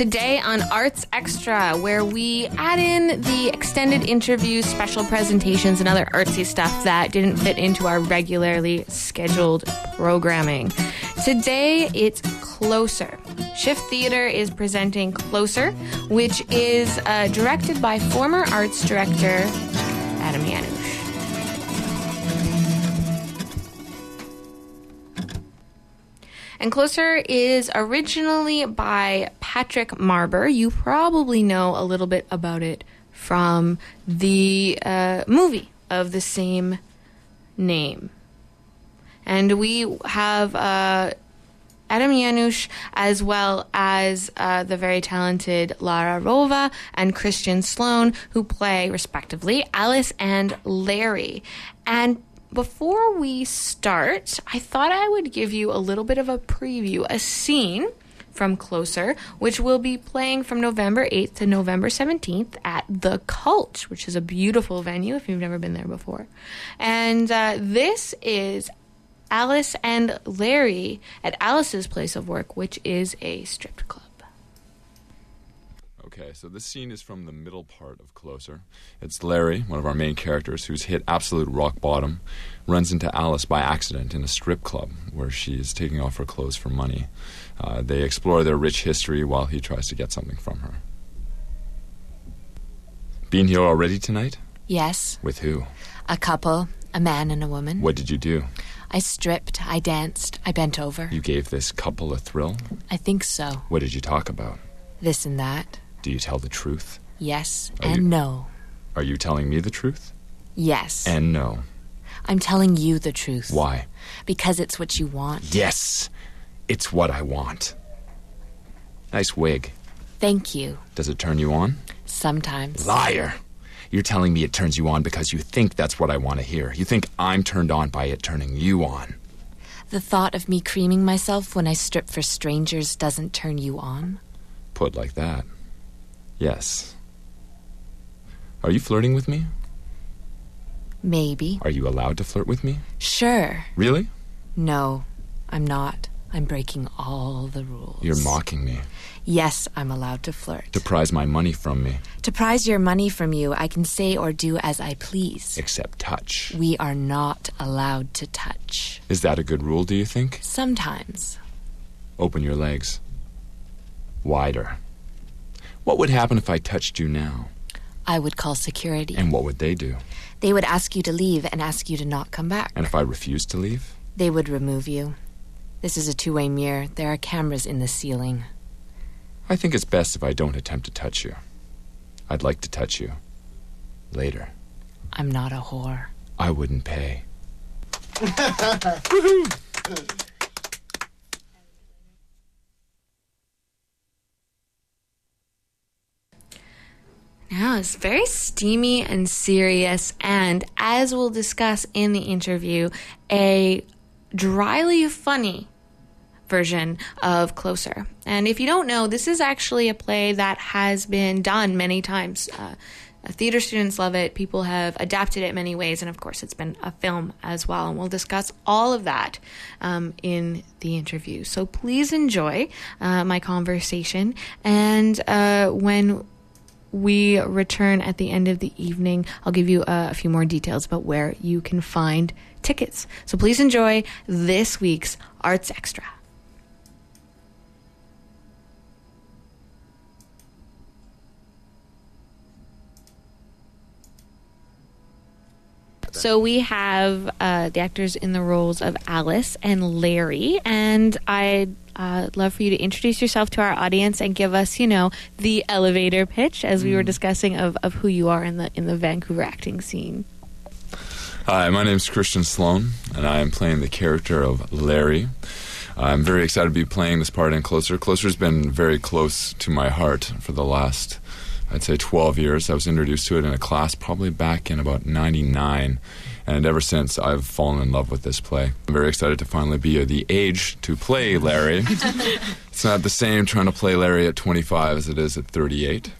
Today on Arts Extra, where we add in the extended interviews, special presentations, and other artsy stuff that didn't fit into our regularly scheduled programming. Today, it's Closer. Shift Theater is presenting Closer, which is uh, directed by former arts director Adam Yanush. And Closer is originally by Patrick Marber. You probably know a little bit about it from the uh, movie of the same name. And we have uh, Adam Yanush as well as uh, the very talented Lara Rova and Christian Sloan, who play, respectively, Alice and Larry. And before we start, I thought I would give you a little bit of a preview, a scene from Closer, which will be playing from November 8th to November 17th at The Cultch, which is a beautiful venue if you've never been there before. And uh, this is Alice and Larry at Alice's place of work, which is a strip club. Okay, so this scene is from the middle part of Closer. It's Larry, one of our main characters, who's hit absolute rock bottom, runs into Alice by accident in a strip club where she's taking off her clothes for money. Uh, they explore their rich history while he tries to get something from her. Been here already tonight? Yes. With who? A couple, a man and a woman. What did you do? I stripped, I danced, I bent over. You gave this couple a thrill? I think so. What did you talk about? This and that. Do you tell the truth? Yes Are and you- no. Are you telling me the truth? Yes. And no. I'm telling you the truth. Why? Because it's what you want. Yes! It's what I want. Nice wig. Thank you. Does it turn you on? Sometimes. Liar! You're telling me it turns you on because you think that's what I want to hear. You think I'm turned on by it turning you on. The thought of me creaming myself when I strip for strangers doesn't turn you on? Put like that. Yes. Are you flirting with me? Maybe. Are you allowed to flirt with me? Sure. Really? No, I'm not. I'm breaking all the rules. You're mocking me. Yes, I'm allowed to flirt. To prize my money from me. To prize your money from you, I can say or do as I please. Except touch. We are not allowed to touch. Is that a good rule, do you think? Sometimes. Open your legs. Wider. What would happen if I touched you now? I would call security. And what would they do? They would ask you to leave and ask you to not come back. And if I refused to leave? They would remove you. This is a two way mirror. There are cameras in the ceiling. I think it's best if I don't attempt to touch you. I'd like to touch you. Later. I'm not a whore. I wouldn't pay. Now it's very steamy and serious, and as we'll discuss in the interview, a dryly funny version of Closer. And if you don't know, this is actually a play that has been done many times. Uh, theater students love it. People have adapted it many ways, and of course, it's been a film as well. And we'll discuss all of that um, in the interview. So please enjoy uh, my conversation. And uh, when we return at the end of the evening. I'll give you uh, a few more details about where you can find tickets. So please enjoy this week's Arts Extra. So we have uh, the actors in the roles of Alice and Larry, and I'd uh, I'd love for you to introduce yourself to our audience and give us, you know, the elevator pitch as we were discussing of, of who you are in the in the Vancouver acting scene. Hi, my name is Christian Sloan, and I am playing the character of Larry. I'm very excited to be playing this part in Closer. Closer's been very close to my heart for the last, I'd say, 12 years. I was introduced to it in a class probably back in about 99, and ever since I've fallen in love with this play. I'm very excited to finally be the age to play Larry. it's not the same trying to play Larry at 25 as it is at 38.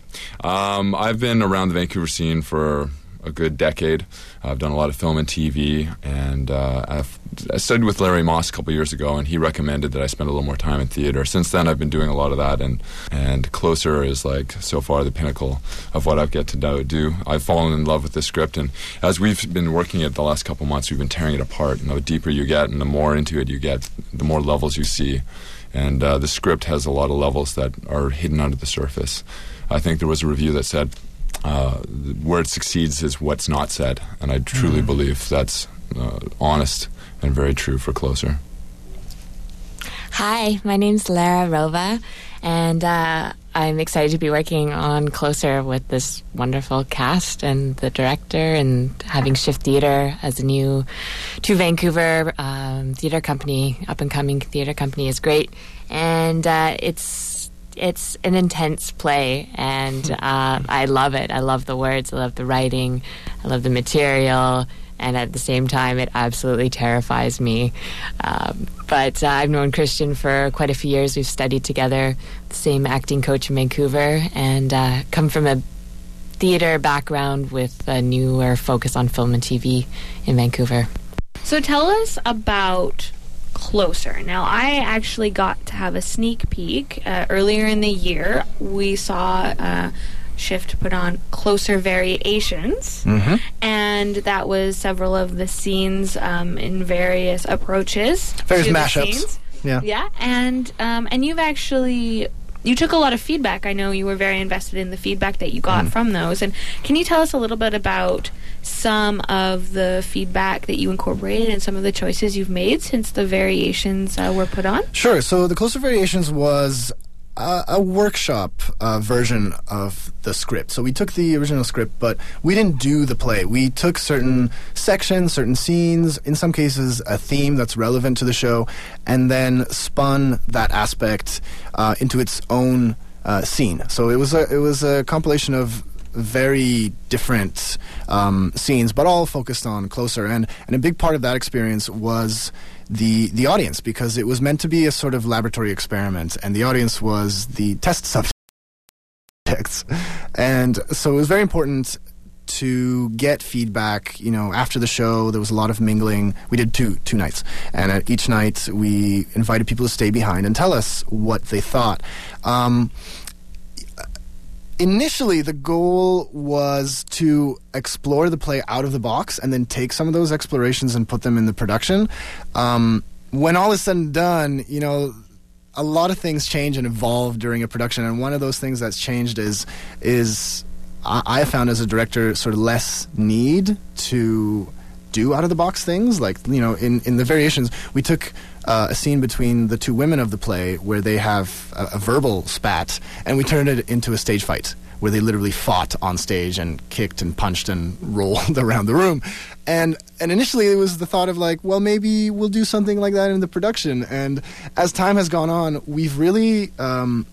Um, I've been around the Vancouver scene for a good decade. I've done a lot of film and TV, and uh, I've, I studied with Larry Moss a couple years ago, and he recommended that I spend a little more time in theater. Since then, I've been doing a lot of that, and and Closer is like so far the pinnacle of what I've get to do. I've fallen in love with the script, and as we've been working it the last couple months, we've been tearing it apart. And the deeper you get, and the more into it you get, the more levels you see. And uh, the script has a lot of levels that are hidden under the surface. I think there was a review that said uh, where it succeeds is what's not said, and I truly mm. believe that's uh, honest and very true for Closer. Hi, my name's Lara Rova, and uh, I'm excited to be working on Closer with this wonderful cast and the director, and having Shift Theatre as a new to Vancouver um, theater company, up and coming theater company is great, and uh, it's it's an intense play, and uh, I love it. I love the words. I love the writing. I love the material. And at the same time, it absolutely terrifies me. Um, but uh, I've known Christian for quite a few years. We've studied together, the same acting coach in Vancouver, and uh, come from a theater background with a newer focus on film and TV in Vancouver. So tell us about closer. Now, I actually got to have a sneak peek uh, earlier in the year. We saw uh, Shift put on Closer Variations, mm-hmm. and that was several of the scenes um, in various approaches. Various mashups. Yeah. Yeah, and um, and you've actually you took a lot of feedback. I know you were very invested in the feedback that you got mm. from those. And can you tell us a little bit about some of the feedback that you incorporated and some of the choices you've made since the variations uh, were put on? Sure. So the Closer Variations was a, workshop uh, version of the script. So we took the original script, but we didn't do the play. We took certain sections, certain scenes, in some cases a theme that's relevant to the show, and then spun that aspect uh, into its own uh, scene. So it was a it was a compilation of very different um, scenes, but all focused on closer. And and a big part of that experience was the the audience because it was meant to be a sort of laboratory experiment, and the audience was the test subjects. And so it was very important to get feedback. You know, after the show, there was a lot of mingling. We did two two nights, and at each night we invited people to stay behind and tell us what they thought. Um, initially the goal was to explore the play out of the box and then take some of those explorations and put them in the production. Um, when all is said and done, you know, a lot of things change and evolve during a production, and one of those things that's changed is is I, I found as a director sort of less need to do out of the box things. Like you know, in in the variations, we took uh, a scene between the two women of the play where they have a, a, verbal spat, and we turned it into a stage fight where they literally fought on stage and kicked and punched and rolled around the room. And and initially it was the thought of like, well, maybe we'll do something like that in the production. And as time has gone on, we've really um,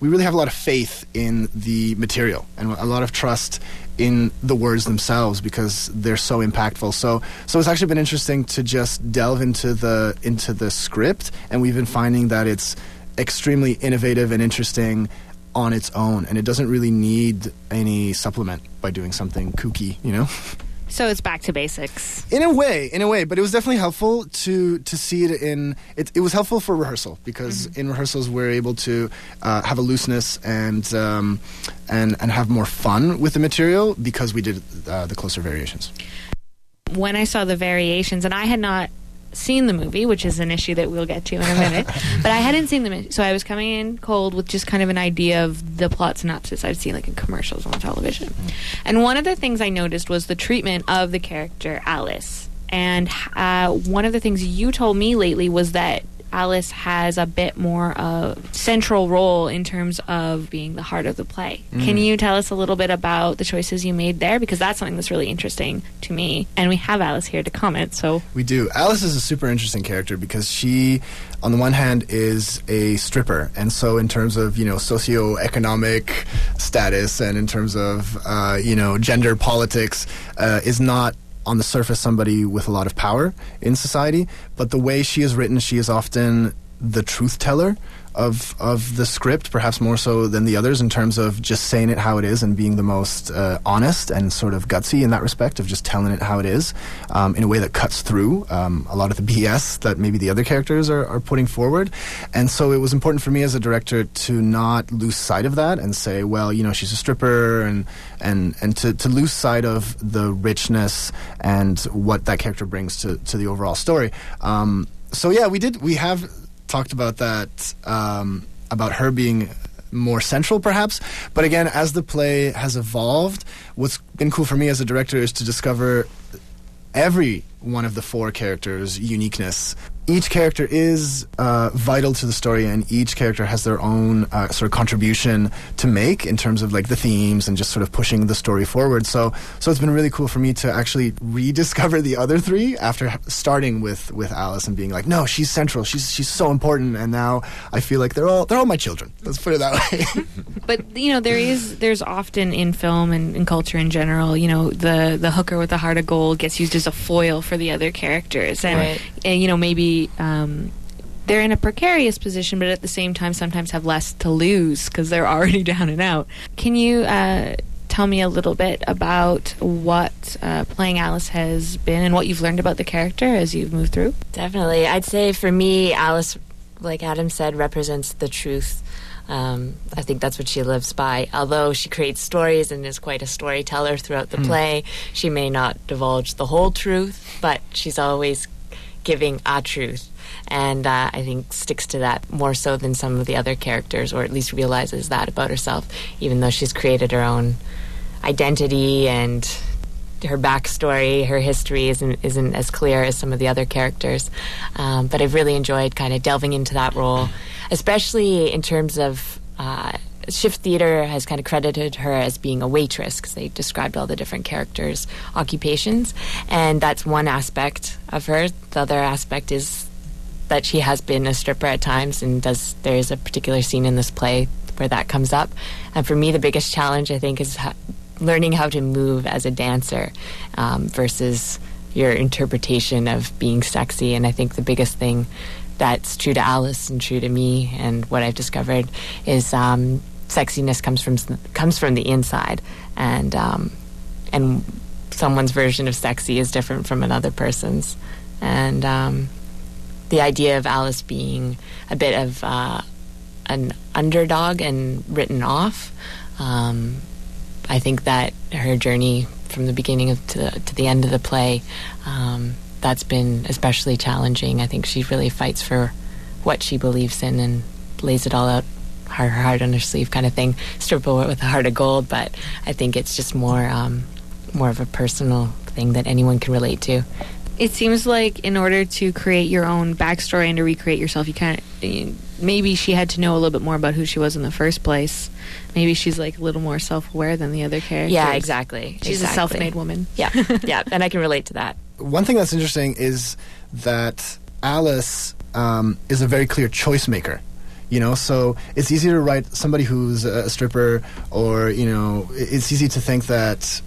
we really have a lot of faith in the material and a lot of trust in the words themselves because they're so impactful. So so it's actually been interesting to just delve into the into the script and we've been finding that it's extremely innovative and interesting on its own and it doesn't really need any supplement by doing something kooky, you know? So it's back to basics. In a way, in a way, but it was definitely helpful to to see it in. It, it was helpful for rehearsal because mm-hmm. in rehearsals we're able to uh, have a looseness and um, and and have more fun with the material because we did uh, the closer variations. When I saw the variations, and I had not seen the movie, which is an issue that we'll get to in a minute. but I hadn't seen the movie, so I was coming in cold with just kind of an idea of the plot synopsis I'd seen like in commercials on television. And one of the things I noticed was the treatment of the character Alice. And uh, one of the things you told me lately was that Alice has a bit more of central role in terms of being the heart of the play. Mm. Can you tell us a little bit about the choices you made there? Because that's something that's really interesting to me. And we have Alice here to comment. So we do. Alice is a super interesting character because she, on the one hand, is a stripper, and so in terms of you know socioeconomic status and in terms of uh, you know gender politics, uh, is not on the surface somebody with a lot of power in society, but the way she is written, she is often the truth teller of of the script, perhaps more so than the others in terms of just saying it how it is and being the most uh, honest and sort of gutsy in that respect of just telling it how it is um, in a way that cuts through um, a lot of the BS that maybe the other characters are, are putting forward. And so it was important for me as a director to not lose sight of that and say, well, you know, she's a stripper and and and to, to lose sight of the richness and what that character brings to, to the overall story. Um, so yeah, we did. We have talked about that um, about her being more central perhaps. But again as the play has evolved what's been cool for me as a director is to discover every one of the four characters uniqueness each character is uh, vital to the story, and each character has their own uh, sort of contribution to make in terms of like the themes and just sort of pushing the story forward. So, so it's been really cool for me to actually rediscover the other three after starting with with Alice and being like, no, she's central, she's she's so important, and now I feel like they're all they're all my children. Let's put it that way. but you know, there is there's often in film and in culture in general, you know, the the hooker with the heart of gold gets used as a foil for the other characters, and, Right. and you know maybe um, they're in a precarious position, but at the same time sometimes have less to lose because they're already down and out. Can you uh, tell me a little bit about what uh, playing Alice has been and what you've learned about the character as you've moved through? Definitely. I'd say for me, Alice, like Adam said, represents the truth. Um, I think that's what she lives by. Although she creates stories and is quite a storyteller throughout the play, she may not divulge the whole truth, but she's always giving a truth. And uh, I think sticks to that more so than some of the other characters, or at least realizes that about herself, even though she's created her own identity and her backstory, her history isn't isn't as clear as some of the other characters. Um, but I've really enjoyed kind of delving into that role, especially in terms of. Uh, Shift Theater has kind of credited her as being a waitress because they described all the different characters' occupations, and that's one aspect of her. The other aspect is that she has been a stripper at times, and does there is a particular scene in this play where that comes up. And for me, the biggest challenge I think is ha- learning how to move as a dancer um, versus your interpretation of being sexy. And I think the biggest thing that's true to Alice and true to me, and what I've discovered is um, sexiness comes from comes from the inside, and um, and someone's version of sexy is different from another person's, and um, the idea of Alice being a bit of uh, an underdog and written off. Um, I think that her journey from the beginning of to, to the end of the play, um, that's been especially challenging. I think she really fights for what she believes in and lays it all out, her her heart on her sleeve, kind of thing. Strip away with a heart of gold, but I think it's just more um, more of a personal thing that anyone can relate to. It seems like in order to create your own backstory and to recreate yourself, you kind of maybe she had to know a little bit more about who she was in the first place. Maybe she's like a little more self-aware than the other characters. Yeah, exactly. She's exactly. a self-made woman. Yeah, yeah, and I can relate to that. One thing that's interesting is that Alice um, is a very clear choice maker. You know, so it's easy to write somebody who's a stripper, or you know, it's easy to think that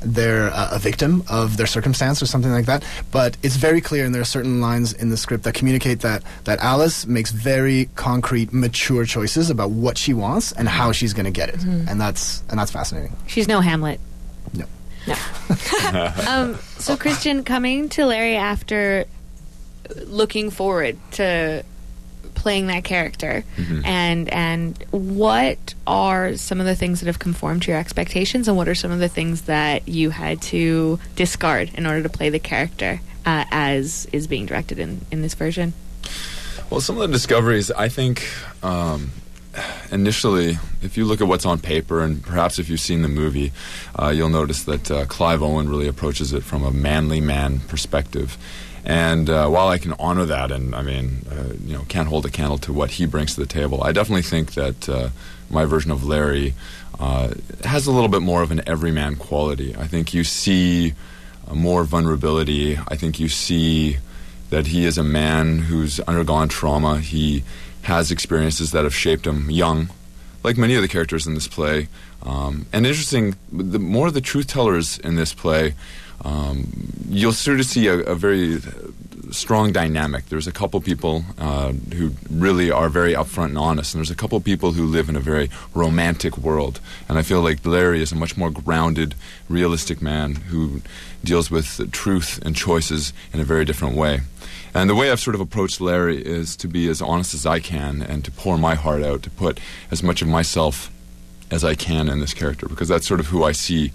they're a, a victim of their circumstance or something like that. But it's very clear, and there are certain lines in the script that communicate that that Alice makes very concrete, mature choices about what she wants and how she's going to get it, and that's and that's fascinating. She's no Hamlet. No. No. Um, so, Christian, coming to Larry after looking forward to playing that character, and and what are some of the things that have conformed to your expectations, and what are some of the things that you had to discard in order to play the character uh, as is being directed in in this version? Well, some of the discoveries, I think, um, initially, if you look at what's on paper, and perhaps if you've seen the movie, uh, you'll notice that uh, Clive Owen really approaches it from a manly man perspective. And uh, while I can honor that, and I mean, uh, you know, can't hold a candle to what he brings to the table, I definitely think that uh, my version of Larry uh, has a little bit more of an everyman quality. I think you see uh, more vulnerability. I think you see that he is a man who's undergone trauma. He has experiences that have shaped him young, like many of the characters in this play. Um, and interesting, the more the truth tellers in this play, um, you'll sort of see a, a very strong dynamic. There's a couple people uh, who really are very upfront and honest, and there's a couple people who live in a very romantic world. And I feel like Larry is a much more grounded, realistic man who deals with truth and choices in a very different way. And the way I've sort of approached Larry is to be as honest as I can and to pour my heart out, to put as much of myself as I can in this character, because that's sort of who I see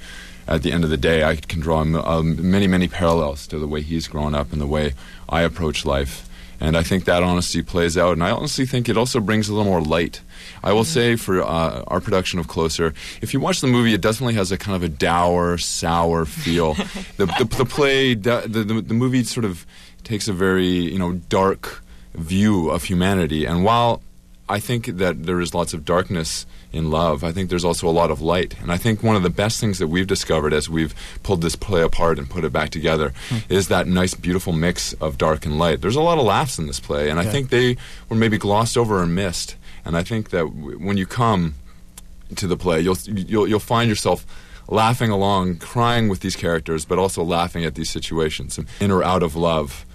at the end of the day, I can draw um, many, many parallels to the way he's grown up and the way I approach life. And I think that honesty plays out. And I honestly think it also brings a little more light. I will mm-hmm. say for uh, our production of Closer, if you watch the movie, it definitely has a kind of a dour, sour feel. the, the, the, play, the, the, the movie sort of takes a very you know dark view of humanity. And while I think that there is lots of darkness in love. I think there's also a lot of light. And I think one of the best things that we've discovered as we've pulled this play apart and put it back together hmm. is that nice, beautiful mix of dark and light. There's a lot of laughs in this play, and I think they were maybe glossed over or missed. And I think that w- when you come to the play, you'll, you'll, you'll find yourself laughing along, crying with these characters, but also laughing at these situations. In or out of love,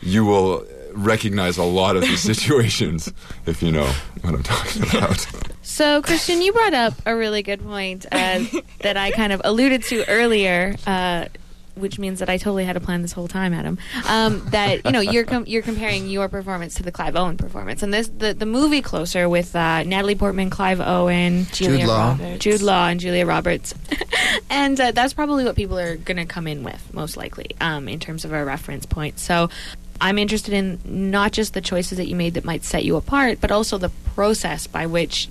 you will recognize a lot of these situations, if you know what I'm talking about. So, Christian, you brought up a really good point uh, that I kind of alluded to earlier. Uh, which means that I totally had a plan this whole time, Adam. Um, that you know you're com- you're comparing your performance to the Clive Owen performance, and this the, the movie closer with uh, Natalie Portman, Clive Owen, Julia Jude Law. Roberts, Jude Law, and Julia Roberts, and uh, that's probably what people are going to come in with most likely um, in terms of a reference point. So I'm interested in not just the choices that you made that might set you apart, but also the process by which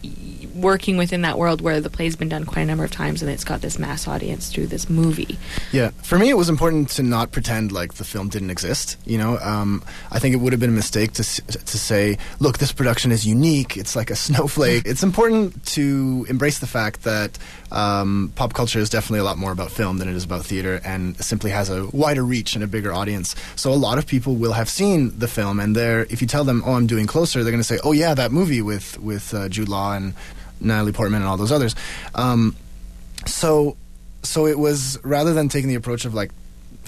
working within that world where the play's been done quite a number of times and it's got this mass audience through this movie. Yeah, for me, it was important to not pretend like the film didn't exist. You know, um, I think it would have been a mistake to to say, "Look, this production is unique. It's like a snowflake." it's important to embrace the fact that um, pop culture is definitely a lot more about film than it is about theater, and simply has a wider reach and a bigger audience. So a lot of people will have seen the film, and they're if you tell them, "Oh, I'm doing closer," they're going to say, "Oh yeah, that movie with with uh, Jude Law and Natalie Portman and all those others." Um, so so it was rather than taking the approach of like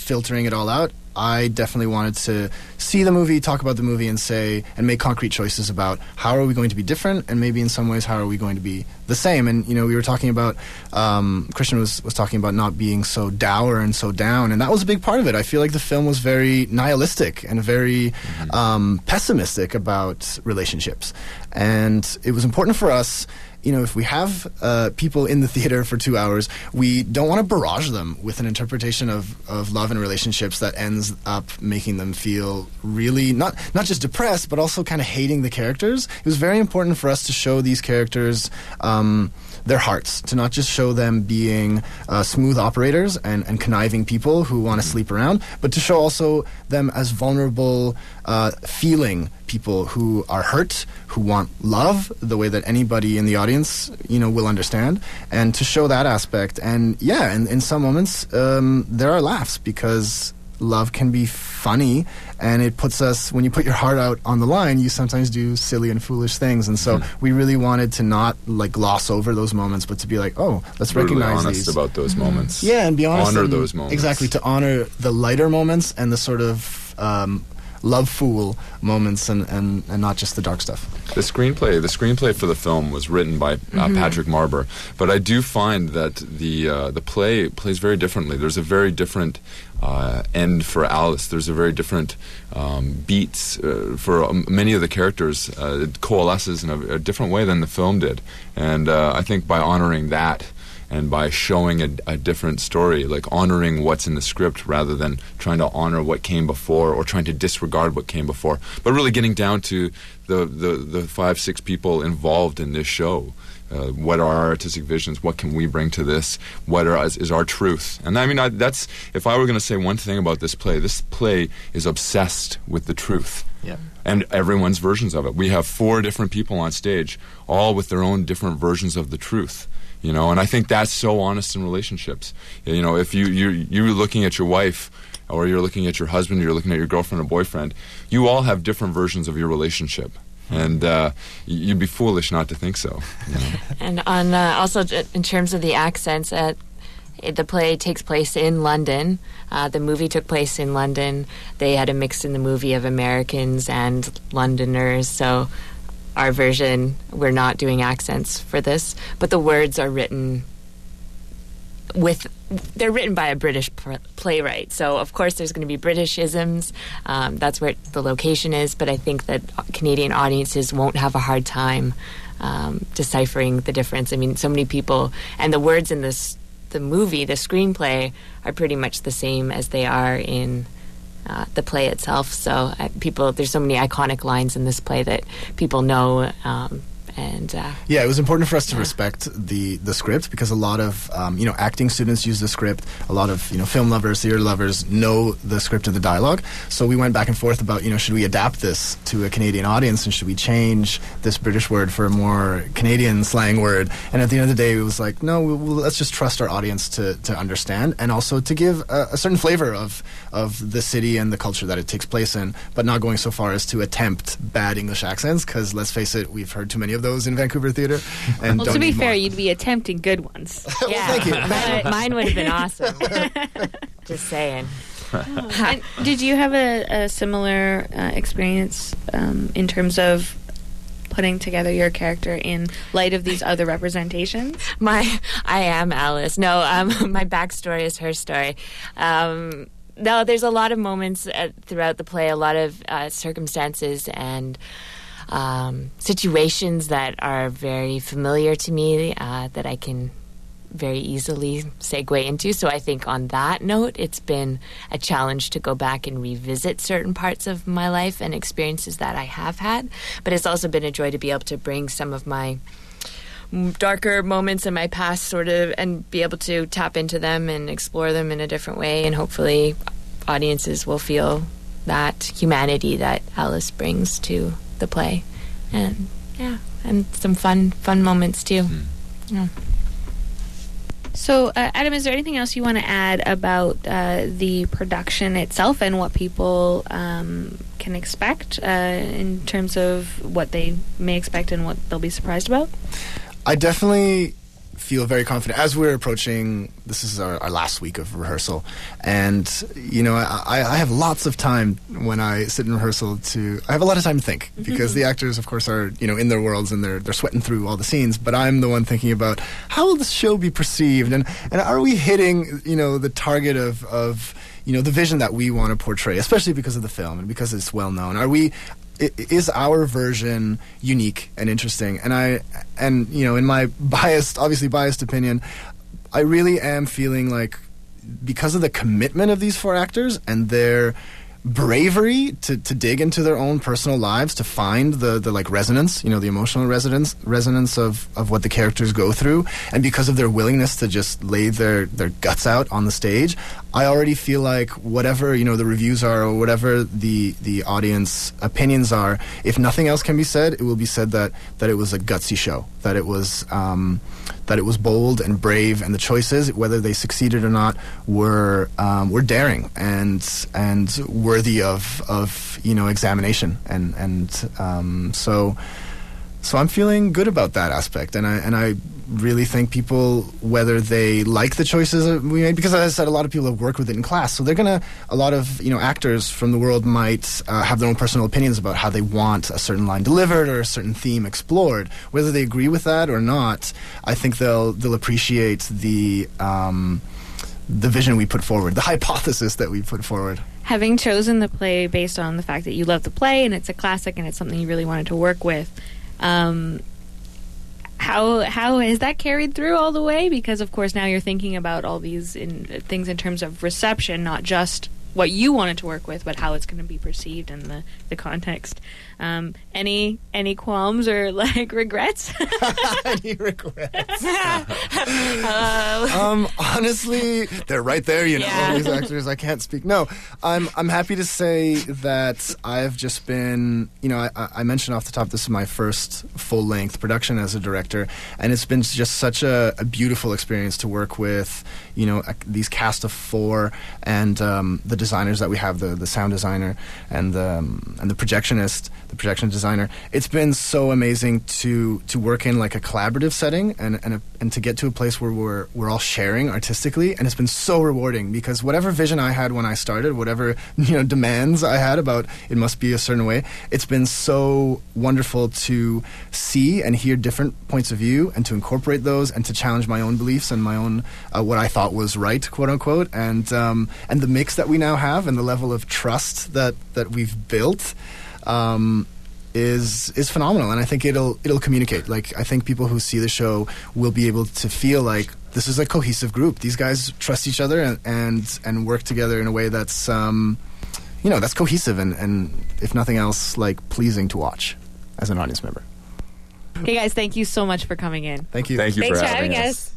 filtering it all out, I definitely wanted to see the movie, talk about the movie, and say and make concrete choices about how are we going to be different, and maybe in some ways how are we going to be the same. And you know, we were talking about um, Christian was was talking about not being so dour and so down, and that was a big part of it. I feel like the film was very nihilistic and very mm-hmm. um, pessimistic about relationships, and it was important for us you know, if we have uh, people in the theater for two hours, we don't want to barrage them with an interpretation of, of love and relationships that ends up making them feel really not not just depressed, but also kind of hating the characters. It was very important for us to show these characters. Um, their hearts, to not just show them being uh, smooth operators and, and conniving people who want to sleep around, but to show also them as vulnerable, uh, feeling people who are hurt, who want love, the way that anybody in the audience, you know, will understand, and to show that aspect. And yeah, in, in some moments, um, there are laughs because love can be funny and it puts us when you put your heart out on the line you sometimes do silly and foolish things and so mm-hmm. we really wanted to not like gloss over those moments but to be like oh let's Brutally recognize honest these about those mm-hmm. moments yeah and be honest honor and, those moments exactly to honor the lighter moments and the sort of um, love fool moments and, and, and not just the dark stuff. The screenplay, the screenplay for the film was written by uh, mm-hmm. Patrick Marber, but I do find that the uh, the play plays very differently. There's a very different uh, end for Alice. There's a very different um, beats uh, for um, many of the characters. Uh, it coalesces in a, a, different way than the film did, and uh, I think by honoring that and by showing a, a, different story, like honoring what's in the script rather than trying to honor what came before or trying to disregard what came before, but really getting down to the, the, the five, six people involved in this show. Uh, what are our artistic visions? What can we bring to this? What are, is, is our truth? And I mean, I, that's if I were going to say one thing about this play, this play is obsessed with the truth. Yeah. And everyone's versions of it. We have four different people on stage, all with their own different versions of the truth you know and i think that's so honest in relationships you know if you you you're looking at your wife or you're looking at your husband or you're looking at your girlfriend or boyfriend you all have different versions of your relationship and uh, you'd be foolish not to think so. You know? and on uh, also in terms of the accents, uh, the play takes place in London. Uh, the movie took place in London. They had a mix in the movie of Americans and Londoners. So our version, we're not doing accents for this, but the words are written with they're written by a British playwright, so of course there's going to be British isms. Um, that's where the location is, but I think that Canadian audiences won't have a hard time um, deciphering the difference. I mean, so many people and the words in this the movie, the screenplay, are pretty much the same as they are in. Uh, the play itself, so uh, people, there's so many iconic lines in this play that people know, um, and uh, Yeah, it was important for us to respect the the script because a lot of um, you know acting students use the script. A lot of you know film lovers, theater lovers know the script and the dialogue. So we went back and forth about you know should we adapt this to a Canadian audience and should we change this British word for a more Canadian slang word? And at the end of the day, it was like no, we, we, let's just trust our audience to to understand and also to give a, a certain flavor of of the city and the culture that it takes place in, but not going so far as to attempt bad English accents because let's face it, we've heard too many of those in Vancouver theater. And Well, to be fair, more. you'd be attempting good ones. yeah, thank you. Mine, mine would have been awesome. Just saying. And did you have a, a similar uh, experience um, in terms of putting together your character in light of these other representations? My, I am Alice. No, um, my backstory is her story. Um, no, there's a lot of moments uh, throughout the play, a lot of uh, circumstances and um, situations that are very familiar to me uh, that I can very easily segue into. So I think on that note, it's been a challenge to go back and revisit certain parts of my life and experiences that I have had. But it's also been a joy to be able to bring some of my darker moments in my past sort of and be able to tap into them and explore them in a different way and hopefully audiences will feel that humanity that Alice brings to the play and yeah and some fun fun moments too yeah. So, uh, Adam, is there anything else you want to add about uh, the production itself and what people um, can expect uh, in terms of what they may expect and what they'll be surprised about? I definitely feel very confident as we're approaching. This is our, our last week of rehearsal, and you know, I, I have lots of time when I sit in rehearsal to. I have a lot of time to think mm-hmm. because the actors, of course, are you know in their worlds and they're they're sweating through all the scenes. But I'm the one thinking about how will this show be perceived, and and are we hitting you know the target of of you know the vision that we want to portray, especially because of the film and because it's well known. Are we is our version unique and interesting. And i and you know in my biased obviously biased opinion i really am feeling like because of the commitment of these four actors and their bravery to, to dig into their own personal lives to find the, the like resonance you know the emotional resonance resonance of, of what the characters go through. And because of their willingness to just lay their, their guts out on the stage I already feel like whatever you know the reviews are or whatever the the audience opinions are if nothing else can be said it will be said that that it was a gutsy show that it was um, that it was bold and brave and the choices whether they succeeded or not were um, were daring and and worthy of of you know examination. And and um, so so I'm feeling good about that aspect, and I and I really think people, whether they like the choices we made, because as I said, a lot of people have worked with it in class, so they're gonna. A lot of you know actors from the world might uh, have their own personal opinions about how they want a certain line delivered or a certain theme explored. Whether they agree with that or not, I think they'll they'll appreciate the. Um, the vision we put forward, the hypothesis that we put forward. Having chosen the play based on the fact that you love the play and it's a classic and it's something you really wanted to work with, um, how how has that carried through all the way? Because of course now you're thinking about all these in, things in terms of reception, not just what you wanted to work with, but how it's going to be perceived in the the context. Um, any any qualms or like regrets? Any regrets? um, honestly, they're right there. You know, Yeah. these actors. I can't speak. No, I'm. I'm happy to say that I've just been. You know, I, I mentioned off the top. This is my first full length production as a director, and it's been just such a, a beautiful experience to work with. you know uh, these cast of four and um, the designers that we have the the sound designer and the um, and the projectionist the projection designer it's been so amazing to to work in like a collaborative setting and and, a, and to get to a place where we're we're all sharing artistically and it's been so rewarding because whatever vision I had when I started whatever you know demands I had about it must be a certain way it's been so wonderful to see and hear different points of view and to incorporate those and to challenge my own beliefs and my own uh, what I thought was right, quote unquote, and um, and the mix that we now have and the level of trust that that we've built. Um, is is phenomenal, and I think it'll it'll communicate. Like I think people who see the show will be able to feel like this is a cohesive group. These guys trust each other and and, and work together in a way that's um, you know that's cohesive and, and if nothing else like pleasing to watch as an audience member. Hey guys, thank you so much for coming in. Thank you. Thank you Thanks for for having, having us. us.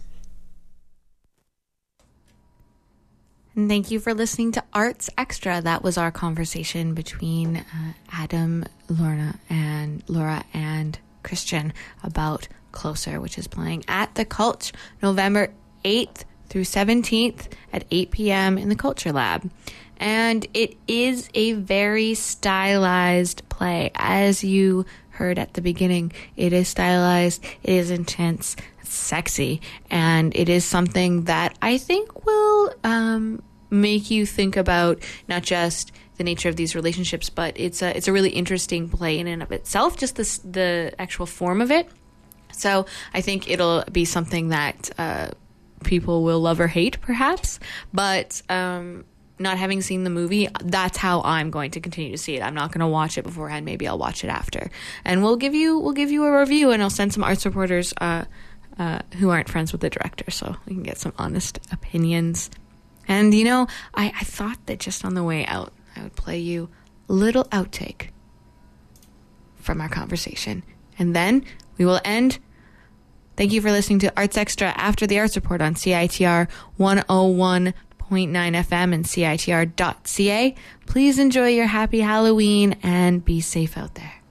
And thank you for listening to Arts Extra. That was our conversation between uh, Adam, Lorna, and Laura and Christian about Closer, which is playing at the Cultch November 8th through 17th at 8 p.m. in the Culture Lab. And it is a very stylized play. As you heard at the beginning, it is stylized, it is intense, sexy, and it is something that I think will um, make you think about not just the nature of these relationships, but it's a it's a really interesting play in and of itself. Just the the actual form of it. So I think it'll be something that uh, people will love or hate, perhaps. But um, not having seen the movie, that's how I'm going to continue to see it. I'm not going to watch it beforehand. Maybe I'll watch it after, and we'll give you we'll give you a review, and I'll send some arts reporters uh, uh, who aren't friends with the director, so we can get some honest opinions. And you know, I, I thought that just on the way out, I would play you a little outtake from our conversation, and then we will end. Thank you for listening to Arts Extra after the Arts Report on CITR 101.9 FM and CITR.ca. Please enjoy your happy Halloween and be safe out there.